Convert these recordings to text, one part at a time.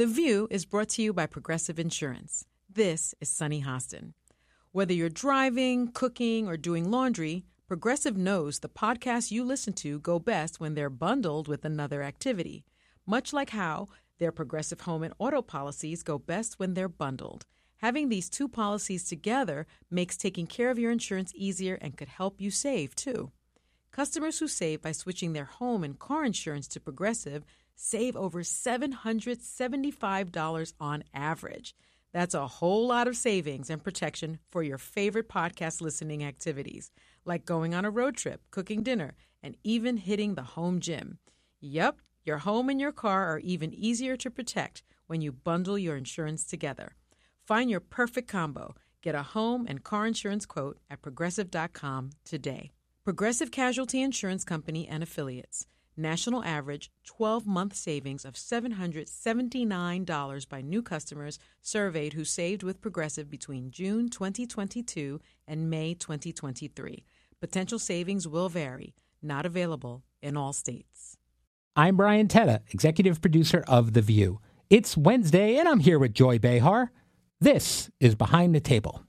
The View is brought to you by Progressive Insurance. This is Sunny Hostin. Whether you're driving, cooking, or doing laundry, Progressive knows the podcasts you listen to go best when they're bundled with another activity, much like how their Progressive home and auto policies go best when they're bundled. Having these two policies together makes taking care of your insurance easier and could help you save, too. Customers who save by switching their home and car insurance to Progressive save over $775 on average. That's a whole lot of savings and protection for your favorite podcast listening activities, like going on a road trip, cooking dinner, and even hitting the home gym. Yep, your home and your car are even easier to protect when you bundle your insurance together. Find your perfect combo. Get a home and car insurance quote at progressive.com today. Progressive Casualty Insurance Company and Affiliates. National average 12 month savings of $779 by new customers surveyed who saved with Progressive between June 2022 and May 2023. Potential savings will vary, not available in all states. I'm Brian Teta, executive producer of The View. It's Wednesday, and I'm here with Joy Behar. This is Behind the Table.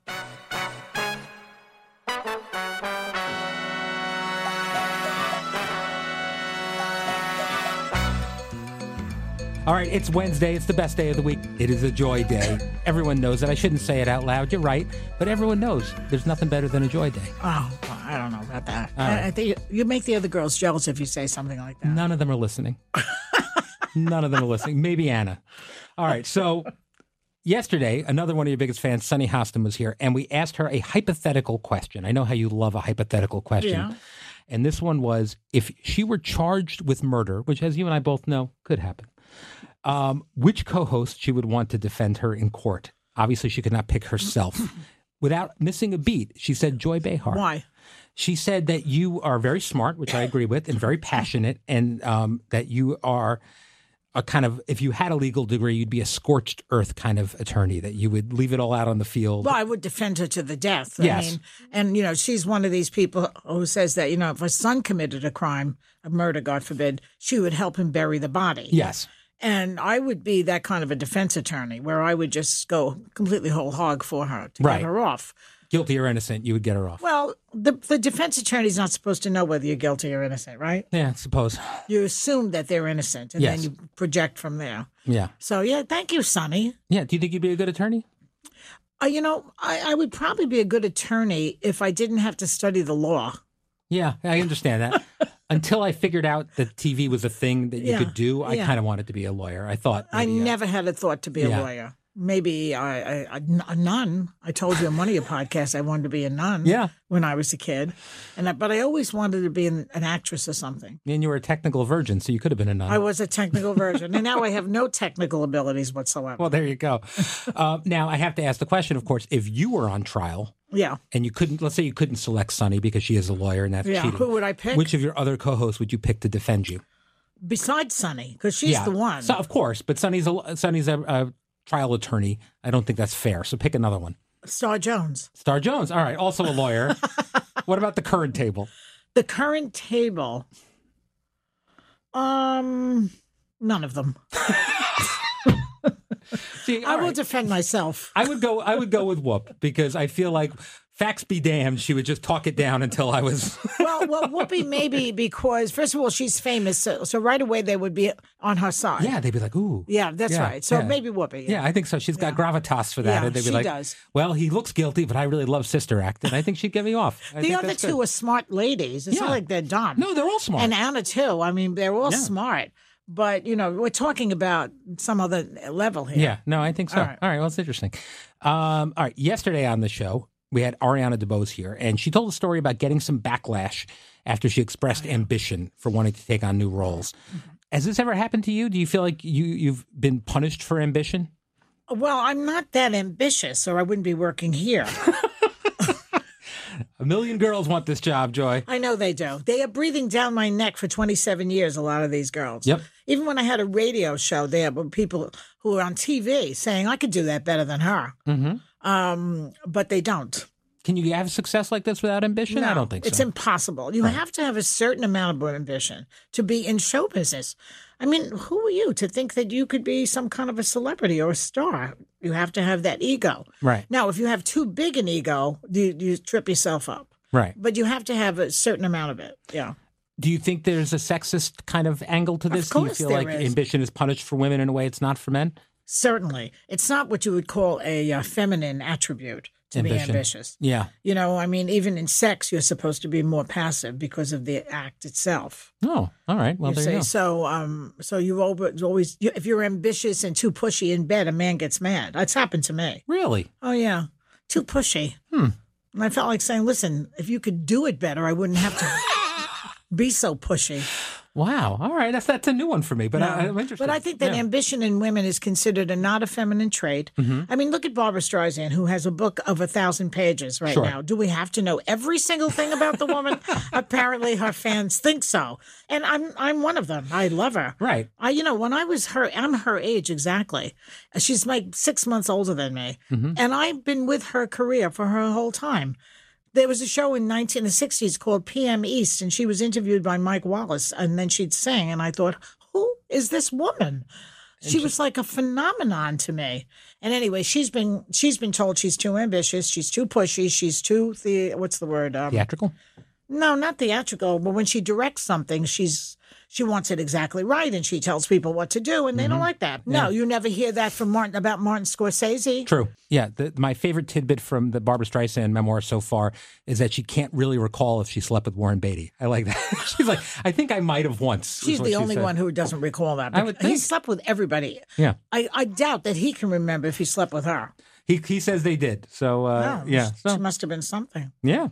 All right, it's Wednesday. It's the best day of the week. It is a joy day. Everyone knows that. I shouldn't say it out loud. You're right. But everyone knows there's nothing better than a joy day. Oh, well, I don't know about that. I, right. I think you make the other girls jealous if you say something like that. None of them are listening. None of them are listening. Maybe Anna. All right. So yesterday, another one of your biggest fans, Sunny Hostin, was here, and we asked her a hypothetical question. I know how you love a hypothetical question. Yeah. And this one was if she were charged with murder, which, as you and I both know, could happen, um, which co host she would want to defend her in court? Obviously, she could not pick herself. Without missing a beat, she said Joy Behar. Why? She said that you are very smart, which I agree with, and very passionate, and um, that you are a kind of, if you had a legal degree, you'd be a scorched earth kind of attorney, that you would leave it all out on the field. Well, I would defend her to the death. Yes. I mean, and you know, she's one of these people who says that you know, if her son committed a crime, a murder, God forbid, she would help him bury the body. yes. And I would be that kind of a defense attorney where I would just go completely whole hog for her to Right. get her off. Guilty or innocent, you would get her off. Well, the the defense attorney's not supposed to know whether you're guilty or innocent, right? yeah, I suppose. You assume that they're innocent, and Yes. then you project from there. Yeah. So yeah, thank you, Sunny. Yeah. Do you think you'd be a good attorney? Uh, you know, I, I would probably be a good attorney if I didn't have to study the law. Yeah, I understand that. Until I figured out that TV was a thing that you Yeah, could do, I yeah. kind of wanted to be a lawyer. I thought. I uh, never had a thought to be a lawyer. Maybe I, I, a, nun. I told you in one of your podcasts I wanted to be a nun. Yeah. when I was a kid, and I, but I always wanted to be an, an actress or something. And you were a technical virgin, so you could have been a nun. I was a technical virgin, and now I have no technical abilities whatsoever. well, there you go. uh, now I have to ask the question, of course, if you were on trial yeah, and you couldn't, let's say you couldn't select Sunny because she is a lawyer and that's yeah. cheating. Who would I pick? Which of your other co-hosts would you pick to defend you? besides Sunny, because she's yeah, the one. So of course, but Sunny's a Sunny's a, a trial attorney. I don't think that's fair. So pick another one. Star Jones. Star Jones. All right, also a lawyer. what about the current table? The current table. Um, none of them. See, I will right. defend myself. I would go. I would go with Whoop because I feel like facts be damned. She would just talk it down until I was. well, well, Whoopi maybe because first of all she's famous, so, so right away they would be on her side. yeah, they'd be like, "Ooh." yeah, that's Yeah, right. So yeah. maybe Whoopi. Yeah, I think so. She's got gravitas for that, Yeah, and they'd be she like, does. "Well, he looks guilty, but I really love Sister Act, and I think she'd get me off." I The think other two good. are smart ladies. It's Yeah. not like they're dumb. no, they're all smart. and Anna too. I mean, they're all Yeah. smart. But you know, we're talking about some other level here. Yeah, no, I think so. All All right, right. well, it's interesting. Um, all right, yesterday on the show, we had Ariana DeBose here, and she told a story about getting some backlash after she expressed ambition for wanting to take on new roles. Has this ever happened to you? Do you feel like you you've been punished for ambition? Well, I'm not that ambitious, or I wouldn't be working here. A million girls want this job, Joy. I know they do. They are breathing down my neck for 27 years, a lot of these girls. Yep. Even when I had a radio show, there were people who were on TV saying I could do that better than her. Mm-hmm. Um, but they don't. Can you have success like this without ambition? I don't think so. It's impossible. You have to have a certain amount of ambition to be in show business. I mean, who are you to think that you could be some kind of a celebrity or a star? You have to have that ego. Right. Now, if you have too big an ego, you, you trip yourself up. Right. But you have to have a certain amount of it. Yeah. Do you think there's a sexist kind of angle to this? Do you feel like is. ambition is punished for women in a way it's not for men? Certainly. It's not what you would call a uh, feminine attribute to be ambitious. Yeah. You know, I mean, even in sex, you're supposed to be more passive because of the act itself. Oh, all right. Well, you there see, you go. so um, so you always always you- if you're ambitious and too pushy in bed, a man gets mad. That's happened to me. Really? Oh yeah, too pushy. Hmm. And I felt like saying, "Listen, if you could do it better, I wouldn't have to be so pushy." Wow. All right. That's that's a new one for me, but I, I'm interested. But I think that Yeah. ambition in women is considered a not a feminine trait. Mm-hmm. I mean, look at Barbra Streisand, who has a book of a thousand pages right Sure. now. Do we have to know every single thing about the woman? Apparently, her fans think so, and I'm I'm one of them. I love her. Right. I, you know, when I was her, I'm her age exactly. She's like six months older than me, Mm-hmm. and I've been with her career for her whole time. There was a show in 1960s called PM East, and she was interviewed by Mike Wallace, and then she'd sing, and I thought, who is this woman? She was like a phenomenon to me. And anyway, she's been she's been told she's too ambitious, she's too pushy, she's too the what's the word? Um, Theatrical? no, not theatrical, but when she directs something, she's she wants it exactly right, and she tells people what to do, and they don't mm-hmm. like that. No, you never hear that from Martin about Martin Scorsese. True. Yeah. The, my favorite tidbit from the Barbra Streisand memoir so far is that she can't really recall if she slept with Warren Beatty. I like that. She's like, I think I might have once. She's the only said. one who doesn't recall that. I would He slept with everybody. Yeah. I, I doubt that he can remember if he slept with her. He he says they did. So uh, No, yeah. she So must have been something. yeah.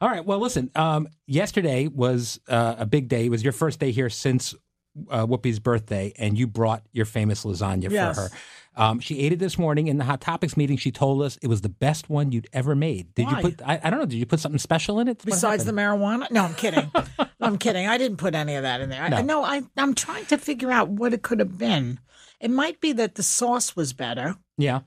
All right. Well, listen. Um, yesterday was uh, a big day. It was your first day here since uh, Whoopi's birthday, and you brought your famous lasagna Yes. for her. Um, she ate it this morning in the Hot Topics meeting. She told us it was the best one you'd ever made. Did Why? you put? I, I don't know. Did you put something special in it? What Besides the marijuana? No, I'm kidding. I'm kidding. I didn't put any of that in there. I, no, I, I'm trying to figure out what it could have been. It might be that the sauce was better. yeah.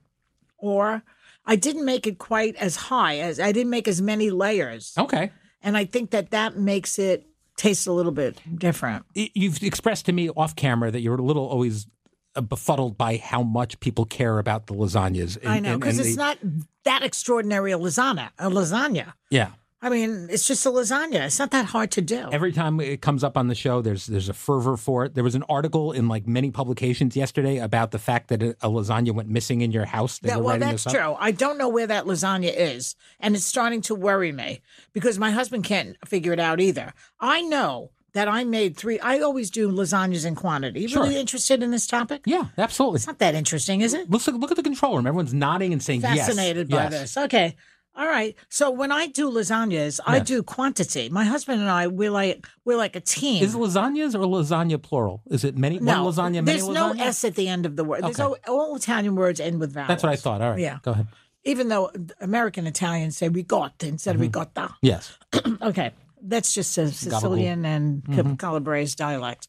Or I didn't make it quite as high as I didn't make as many layers, Okay. and I think that that makes it taste a little bit different. You've expressed to me off camera that you're a little always uh, befuddled by how much people care about the lasagnas. and- I know because it's the- not that extraordinary a lasagna. A lasagna. Yeah. I mean, it's just a lasagna. It's not that hard to do. Every time it comes up on the show, there's there's a fervor for it. There was an article in like many publications yesterday about the fact that a, a lasagna went missing in your house. They That- well, that's true. I don't know where that lasagna is, and it's starting to worry me because my husband can't figure it out either. I know that I made three. I always do lasagnas in quantity. You Sure. really interested in this topic? Yeah, absolutely. It's not that interesting, is it? Let's look, look at the control room. Everyone's nodding and saying yes. fascinated by yes. this. Okay. All right. So when I do lasagnas, I Yes. do quantity. My husband and I, we're like we're like a team. Is lasagnas or lasagna plural? Is it many no, one lasagna? Many there's no? S at the end of the word. There's Okay. no, all Italian words end with vowels. That's what I thought. All right. Yeah. Go ahead. Even though American Italians say ricotta instead Mm-hmm. of ricotta. Yes. Okay. That's just a Sicilian and Mm-hmm. Calabrese dialect.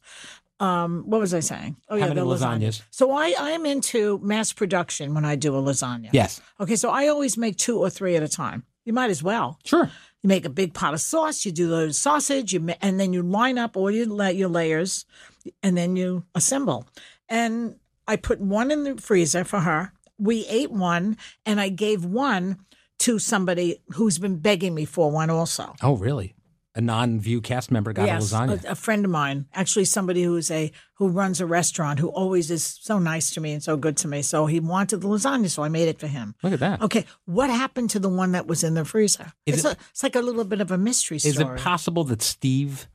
Um, what was I saying? Oh yeah, the lasagnas. lasagnas? So I I am into mass production when I do a lasagna. Yes. Okay, so I always make two or three at a time. You might as well. Sure. You make a big pot of sauce. You do the sausage. You ma- and then you line up all your la- your layers, and then you assemble. And I put one in the freezer for her. We ate one, and I gave one to somebody who's been begging me for one also. Oh, really? A non-View cast member got yes, a lasagna. A, a friend of mine, actually somebody who's a who runs a restaurant, who always is so nice to me and so good to me. So he wanted the lasagna, so I made it for him. Look at that. Okay, what happened to the one that was in the freezer? Is it's, a, it's like a little bit of a mystery Is story. it possible that Steve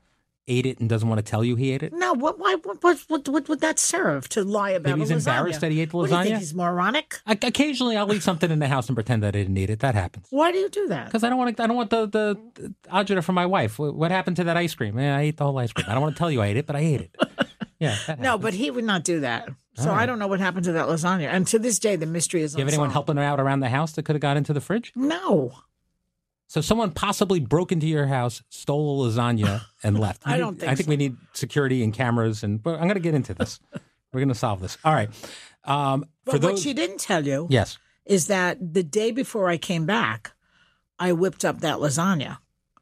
ate it and doesn't want to tell you he ate it? no, what, why, what, what, what, would that serve to lie about? Maybe he's lasagna? embarrassed that he ate the What do you think lasagna? he's moronic? I, occasionally, I'll eat something in the house and pretend that I didn't eat it. That happens Why do you do that? because I don't want to. I don't want the the, the agita for my wife. What, happened to that ice cream? Yeah, I ate the whole ice cream. I don't want to tell you I ate it, but I ate it. Yeah. No, but he would not do that. So right. I don't know what happened to that lasagna. And to this day, the mystery is Do you have anyone helping her out around the house that could have got into the fridge? No. So someone possibly broke into your house, stole a lasagna, and left. I don't think I think so. we need security and cameras, and but I'm going to get into this. We're going to solve this. All right. Um, But for what she didn't tell you yes. is that the day before I came back, I whipped up that lasagna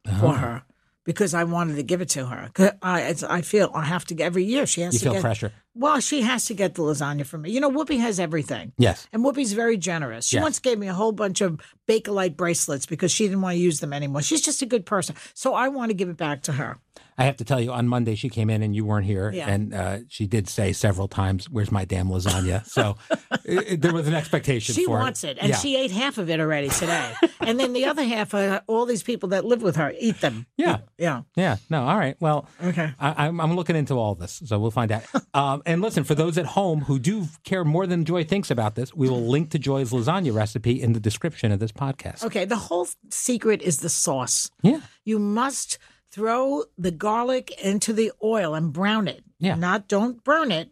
Uh-huh. for her because I wanted to give it to her. I, I feel I have to every year. She has You to feel get pressure. Well, she has to get the lasagna from me. You know, Whoopi has everything. Yes. And Whoopi's very generous. She Yes. once gave me a whole bunch of Bakelite bracelets because she didn't want to use them anymore. She's just a good person. So I want to give it back to her. I have to tell you, on Monday she came in and you weren't here, Yeah. and uh, she did say several times, "Where's my damn lasagna?" So it, it- there was an expectation. She for wants it. And yeah. she ate half of it already today. and then the other half, uh, all these people that live with her eat them. Yeah. Yeah. Yeah. No. All right. Well. Okay. I, I'm, I'm looking into all this, so we'll find out. Um, and listen, for those at home who do care more than Joy thinks about this, we will link to Joy's lasagna recipe in the description of this podcast. Okay. The whole secret is the sauce. Yeah. You must throw the garlic into the oil and brown it. Yeah. Not don't burn it.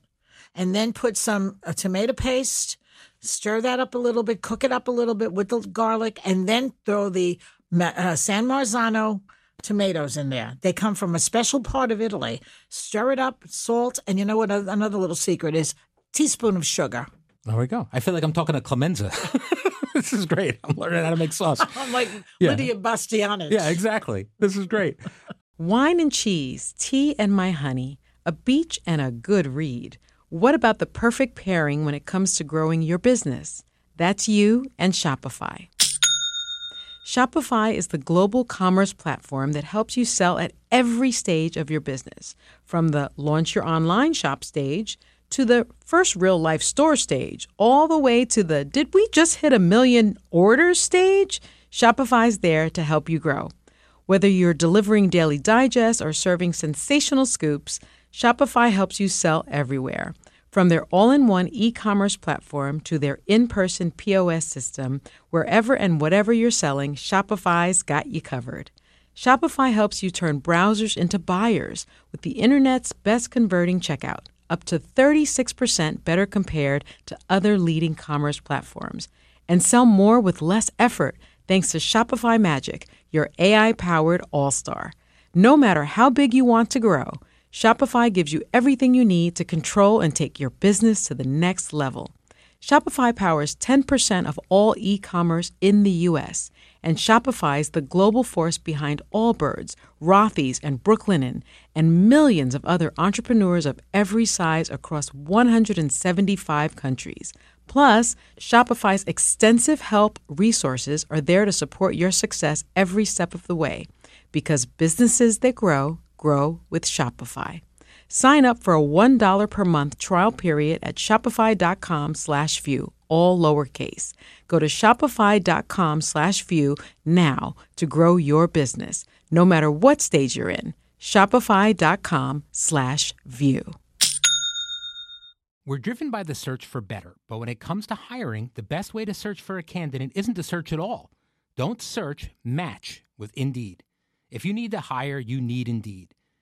And then put some uh, tomato paste, stir that up a little bit, cook it up a little bit with the garlic, and then throw the uh, San Marzano tomatoes in there. They come from a special part of Italy. Stir it up, salt, and you know what? Another another little secret is teaspoon of sugar. There we go. I feel like I'm talking to Clemenza. this is great. I'm learning how to make sauce. I'm like Yeah. Lidia Bastianich. Yeah, exactly. This is great. Wine and cheese, tea and my honey, a beach and a good read. What about the perfect pairing when it comes to growing your business? That's you and Shopify. Shopify is the global commerce platform that helps you sell at every stage of your business, from the launch your online shop stage to the first real life store stage, all the way to the did we just hit a million orders stage? Shopify's there to help you grow. Whether you're delivering daily digests or serving sensational scoops, Shopify helps you sell everywhere. From their all in one e commerce platform to their in person POS system, wherever and whatever you're selling, Shopify's got you covered. Shopify helps you turn browsers into buyers with the internet's best converting checkout, up to 36% better compared to other leading commerce platforms, and sell more with less effort thanks to Shopify Magic, your AI powered all star. No matter how big you want to grow, Shopify gives you everything you need to control and take your business to the next level. Shopify powers 10% of all e commerce in the US, and Shopify is the global force behind Allbirds, Rothy's, and Brooklinen, and millions of other entrepreneurs of every size across 175 countries. Plus, Shopify's extensive help resources are there to support your success every step of the way because businesses that grow, grow with Shopify. Sign up for a $1 per month trial period at shopify.com slash view, all lowercase. Go to shopify.com slash view now to grow your business, no matter what stage you're in. Shopify.com slash view. We're driven by the search for better, but when it comes to hiring, the best way to search for a candidate isn't to search at all. Don't search, match with Indeed. If you need to hire, you need Indeed.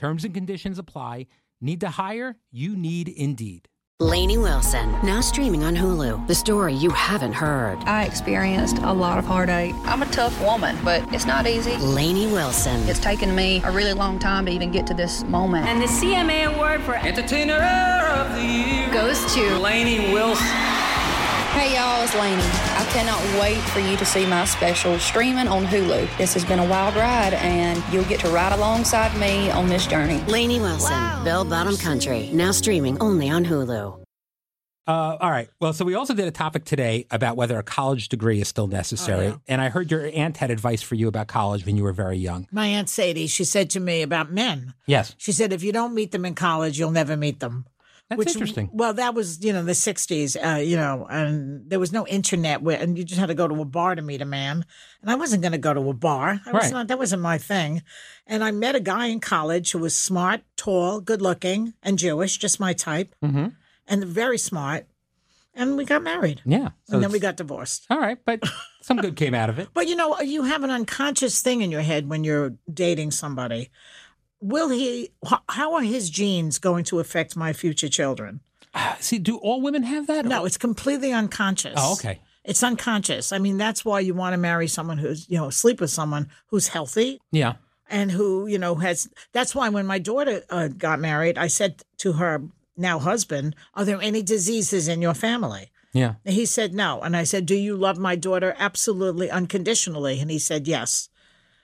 Terms and conditions apply. Need to hire? You need Indeed. Lainey Wilson, now streaming on Hulu. The story you haven't heard. I experienced a lot of heartache. I'm a tough woman, but it's not easy. Lainey Wilson. It's taken me a really long time to even get to this moment. And the CMA award for Entertainer of the Year goes to Lainey Wilson. Hey y'all, it's Lainey. I cannot wait for you to see my special streaming on Hulu. This has been a wild ride, and you'll get to ride alongside me on this journey. Lainey Wilson, Bell Bottom Country, now streaming only on Hulu. Uh, all right. Well, so we also did a topic today about whether a college degree is still necessary. Oh, yeah. And I heard your aunt had advice for you about college when you were very young. My Aunt Sadie, she said to me about men. Yes. She said, if you don't meet them in college, you'll never meet them. That's interesting. Well, that was, you know, the 60s, uh, you know, and there was no internet where, and you just had to go to a bar to meet a man. And I wasn't going to go to a bar. I was Right. not, that wasn't my thing. And I met a guy in college who was smart, tall, good looking, and Jewish, just my type, hmm and very smart. And we got married. Yeah. So and then we got divorced. All right. But some good came out of it. But you know, you have an unconscious thing in your head when you're dating somebody. Will he, how are his genes going to affect my future children? See, do all women have that? No, it's completely unconscious. Oh, okay. It's unconscious. I mean, that's why you want to marry someone who's, you know, sleep with someone who's healthy Yeah. and who, you know, has. That's why when my daughter uh, got married, I said to her now husband, Are there any diseases in your family? Yeah. And he said no. And I said, Do you love my daughter absolutely unconditionally? And he said yes.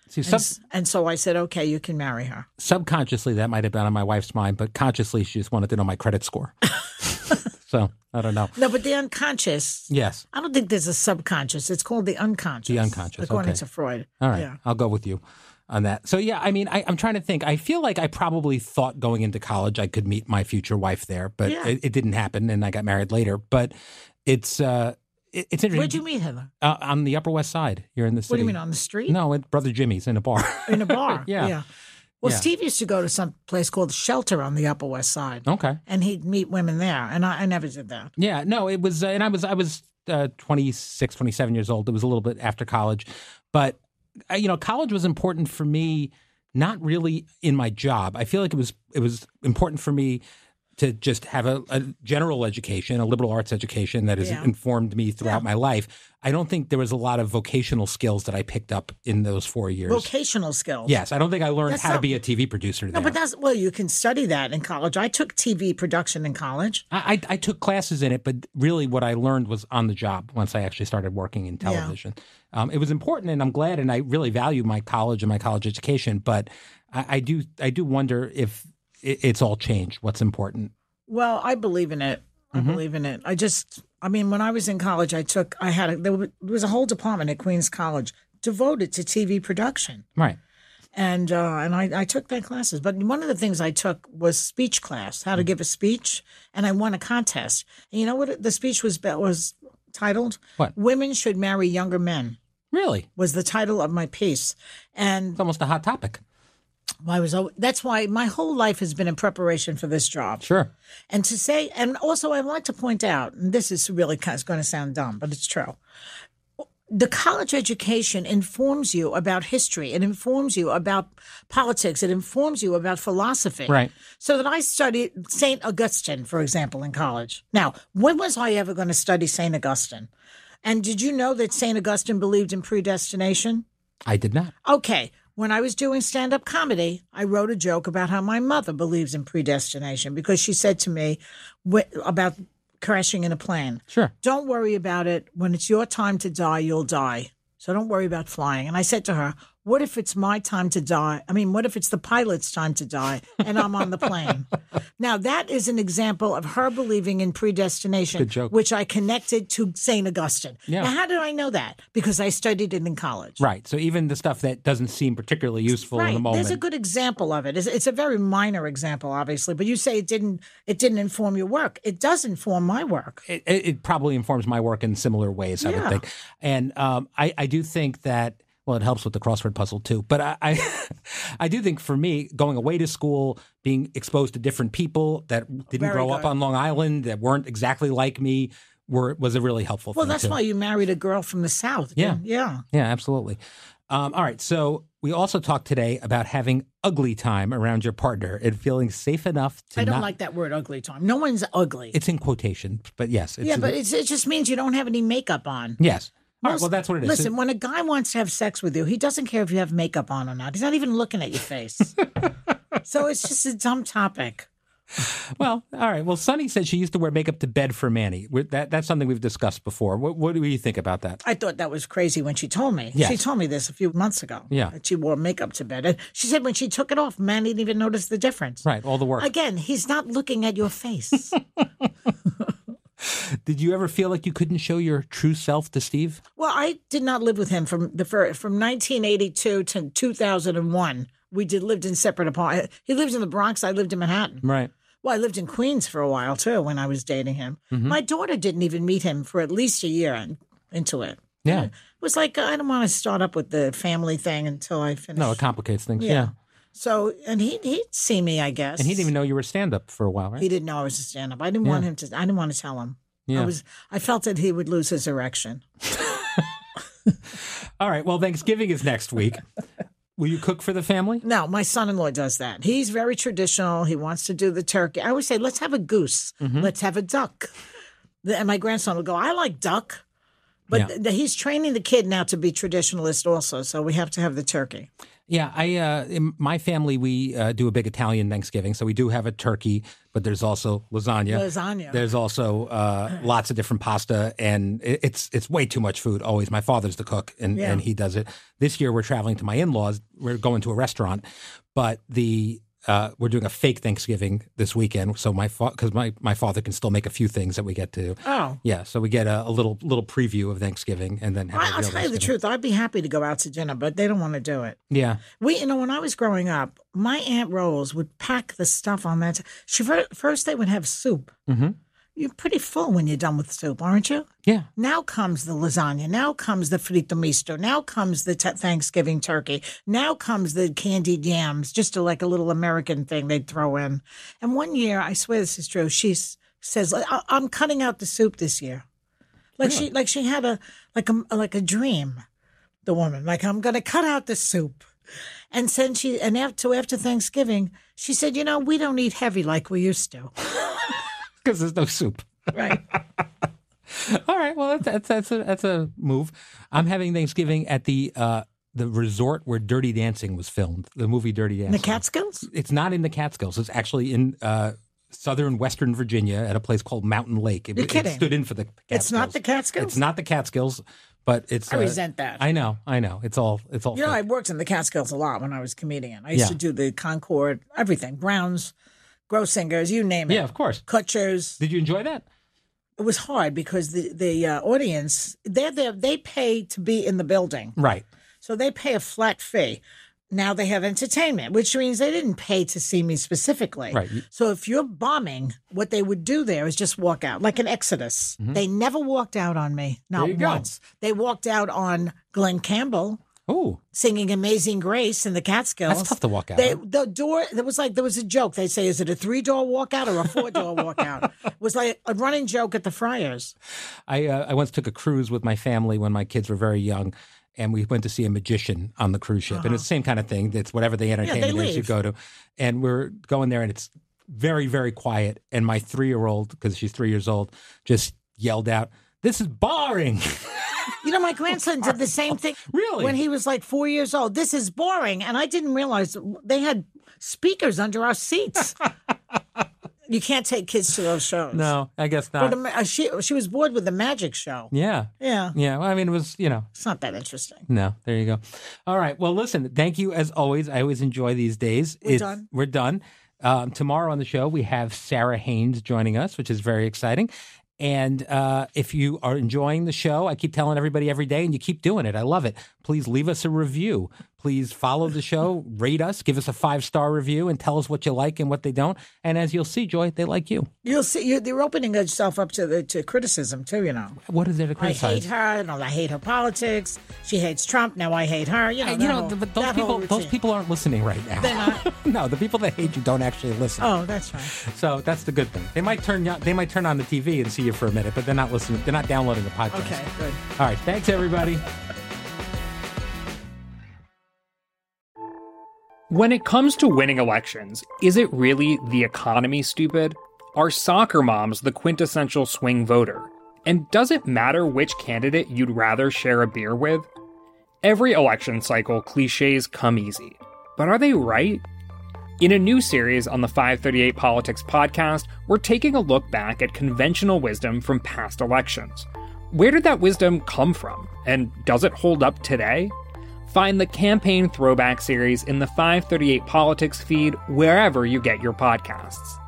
See, And, sub- s- and so I said, Okay, you can marry her. subconsciously that might have been on my wife's mind, but consciously she just wanted to know my credit score. so I don't know. No, but the unconscious. Yes. I don't think there's a subconscious. It's called the unconscious. The unconscious, according okay. to Freud. All right. Yeah. I'll go with you on that. So yeah, I mean, I, I'm trying to think. I feel like I probably thought going into college I could meet my future wife there, but Yeah. it, it didn't happen, and I got married later. But it's uh, it, it's interesting. Where'd you meet Heather? Uh, on the Upper West Side here in the city. What do you mean on the street? No, at Brother Jimmy's in a bar. in a bar. Yeah. Well, Yeah. Steve used to go to some place called Shelter on the Upper West Side, okay. and he'd meet women there, and I, I never did that. Yeah, no, it was, uh, and I was, I was uh, 26, 27 years old. It was a little bit after college, but uh, you know, college was important for me. Not really in my job. I feel like it was, it was important for me to just have a, a general education, a liberal arts education that has Yeah. informed me throughout Yeah. my life. I don't think there was a lot of vocational skills that I picked up in those four years. Vocational skills. yes, I don't think I learned That's how to be a TV producer. No, there. but that's well, you can study that in college. I took TV production in college. I, I I took classes in it, but really what I learned was on the job once I actually started working in television. Um, it was important, and I'm glad, and I really value my college and my college education. But I, I do I do wonder if it, it's all changed. What's important? Well, I believe in it. I Mm-hmm. believe in it. I just, I mean, when I was in college, I took, I had, a, there was a whole department at Queens College devoted to TV production. Right. and uh, and I, I took that classes. But one of the things I took was speech class, how to Mm. give a speech, and I won a contest. And you know what the speech was was titled? What? Women should marry younger men Really, was the title of my piece, and it's almost a hot topic. I was al- that's why my whole life has been in preparation for this job. Sure. And to say, and also I'd like to point out, and this is really kind of going to sound dumb, but it's true. The college education informs you about history. It informs you about politics. It informs you about philosophy. Right. So that I studied St. Augustine, for example, in college. Now, when was I ever going to study St. Augustine? And did you know that St. Augustine believed in predestination? I did not. Okay. When I was doing stand up comedy, I wrote a joke about how my mother believes in predestination because she said to me about crashing in a plane. Sure. Don't worry about it. When it's your time to die, you'll die. So don't worry about flying. And I said to her, What if it's my time to die? I mean, what if it's the pilot's time to die and I'm on the plane? now, that is an example of her believing in predestination, Good joke. which I connected to St. Augustine. Yeah. Now, how did I know that? Because I studied it in college. Right. So even the stuff that doesn't seem particularly useful in the moment. There's a good example of it. It's, it's a very minor example, obviously, but you say it didn't. It didn't inform your work. It does inform my work. it, it it probably informs my work in similar ways, I would think. And um, I, I do think that, well, it helps with the crossword puzzle too. But I, I, I do think for me, going away to school, being exposed to different people that didn't Very grow up on Long Island, that weren't exactly like me, were was a really helpful Well, that's too. why you married a girl from the South. Yeah. yeah. Yeah, absolutely. Um, all right. So we also talked today about having ugly time around your partner and feeling safe enough to I don't not. like that word "ugly" time. No one's ugly. It's in quotation, but yes. It's, yeah, but it's, it just means you don't have any makeup on. yes. All right. Well, that's what it is. Listen, when a guy wants to have sex with you, he doesn't care if you have makeup on or not. He's not even looking at your face. so it's just a dumb topic. Well, all right. Well, Sunny said she used to wear makeup to bed for Manny. That, that's something we've discussed before. What, what do you think about that? I thought that was crazy when she told me. Yes. She told me this a few months ago. Yeah. That she wore makeup to bed. And she said when she took it off, Manny didn't even notice the difference. Right, all the work. Again, he's not looking at your face. Did you ever feel like you couldn't show your true self to Steve? Well, I did not live with him from the fir- from 1982 to 2001. We did lived in separate apartments. He lived in the Bronx. I lived in Manhattan. Right. Well, I lived in Queens for a while too when I was dating him. Mm-hmm. My daughter didn't even meet him for at least a year in, into it. Yeah. It was like I don't want to start up with the family thing until I finish. No, it complicates things. Yeah. Yeah. So, and he he'd see me, I guess. And he didn't even know you were stand up for a while, right? He didn't know I was a stand up. I didn't want him to. I didn't want to tell him. Yeah. I was. I felt that he would lose his erection. All right. Well, Thanksgiving is next week. Will you cook for the family? No, my son-in-law does that. He's very traditional. He wants to do the turkey. I always say, let's have a goose. Mm-hmm. Let's have a duck. And my grandson will go, I like duck. But Yeah. th- he's training the kid now to be traditionalist also. So we have to have the turkey. Yeah, I uh, in my family we uh, do a big Italian Thanksgiving, so we do have a turkey, but there's also lasagna. Lasagna. There's also uh, lots of different pasta, and it's it's way too much food. Always, my father's the cook, and Yeah. and he does it. This year we're traveling to my in-laws. We're going to a restaurant, but the uh, we're doing a fake Thanksgiving this weekend. So my because my my father can still make a few things that we get to. Oh. Yeah, so we get a, a little little preview of Thanksgiving, and then have a I, I'll tell you the truth. I'd be happy to go out to dinner, but they don't want to do it. Yeah, We, you know, when I was growing up, my aunt Rose would pack the stuff on that. She first they would have soup. Mm-hmm. You're pretty full when you're done with soup, aren't you? yeah. Now comes the lasagna. Now comes the fritto misto. Now comes the t- Thanksgiving turkey. Now comes the candied yams, just a, like a little American thing they'd throw in. And one year, I swear this is true. She says, I- "I'm cutting out the soup this year." Like she, like she had a like a like a dream. The woman, like I'm going to cut out the soup. And then she, and after after Thanksgiving, she said, "You know, we don't eat heavy like we used to." Because there's no soup. Right. All right. Well, that's that's that's a, that's a move. I'm having Thanksgiving at the uh, the resort where Dirty Dancing was filmed. The movie Dirty Dancing. the Catskills. It's not in the Catskills. It's actually in uh, southern Western Virginia at a place called Mountain Lake. It, You're it kidding. stood in for the. Catskills. It's not the Catskills? It's not the Catskills, but it's. I uh, resent that. I know. I know. It's all. It's all. You know, I worked in the Catskills a lot when I was a comedian. I used Yeah. to do the Concord, everything, Browns, Grossinger's, you name it. yeah, of course. Kutsher's. Did you enjoy that? It was hard because the the uh, audience there. They pay to be in the building, Right. so they pay a flat fee. Now they have entertainment, which means they didn't pay to see me specifically. Right. So if you're bombing, what they would do there is just walk out, like an Exodus. They never walked out on me, not Mm-hmm. You go. once. They walked out on Glen Campbell Oh, singing Amazing Grace in the Catskills. That's tough to walk out They, the door, there was like, there was a joke. They say, is it a three door walkout or a four door walkout? It was like a running joke at the Friars. I uh, I once took a cruise with my family when my kids were very young, and we went to see a magician on the cruise ship, and it's the same kind of thing. It's whatever the entertainment is you go to, and we're going there, and it's very very quiet. And my three year old, because she's three years old, just yelled out, "This is boring." You know, my grandson did the same thing. Really? When he was like four years old. This is boring. And I didn't realize they had speakers under our seats. you can't take kids to those shows. no, I guess But not. um, uh, she, she was bored with the magic show. yeah, Yeah. yeah. Well, I mean, it was you know It's not that interesting. No, there you go. All right. Well, listen, thank you as always. I always enjoy these days. We're It's- done. We're done. Um, tomorrow on the show, we have Sara Haines joining us, which is very exciting. And uh, if you are enjoying the show, I keep telling everybody every day, and you keep doing it. I love it. Please leave us a review. Please follow the show, rate us, give us a five star review, and tell us what you like and what they don't. And as you'll see, Joy, they like you. You'll see, you, you're opening yourself up to the to criticism too. You know, What is there to I hate criticize? her. No, I hate her politics. She hates Trump. Now I hate her. You know, you know, whole- but those people, those people aren't listening right now. They're not? no, the people that hate you don't actually listen. Oh, that's right. So that's the good thing. They might turn they might turn on the TV and see you for a minute, but they're not listening. They're not downloading the podcast. Okay, good. All right. Thanks everybody. When it comes to winning elections, is it really the economy, stupid? Are soccer moms the quintessential swing voter? And does it matter which candidate you'd rather share a beer with? Every election cycle, cliches come easy. But are they right? In a new series on the 538 Politics podcast, we're taking a look back at conventional wisdom from past elections. Where did that wisdom come from? And does it hold up today? Find the Campaign Throwback series in the 538 Politics feed wherever you get your podcasts.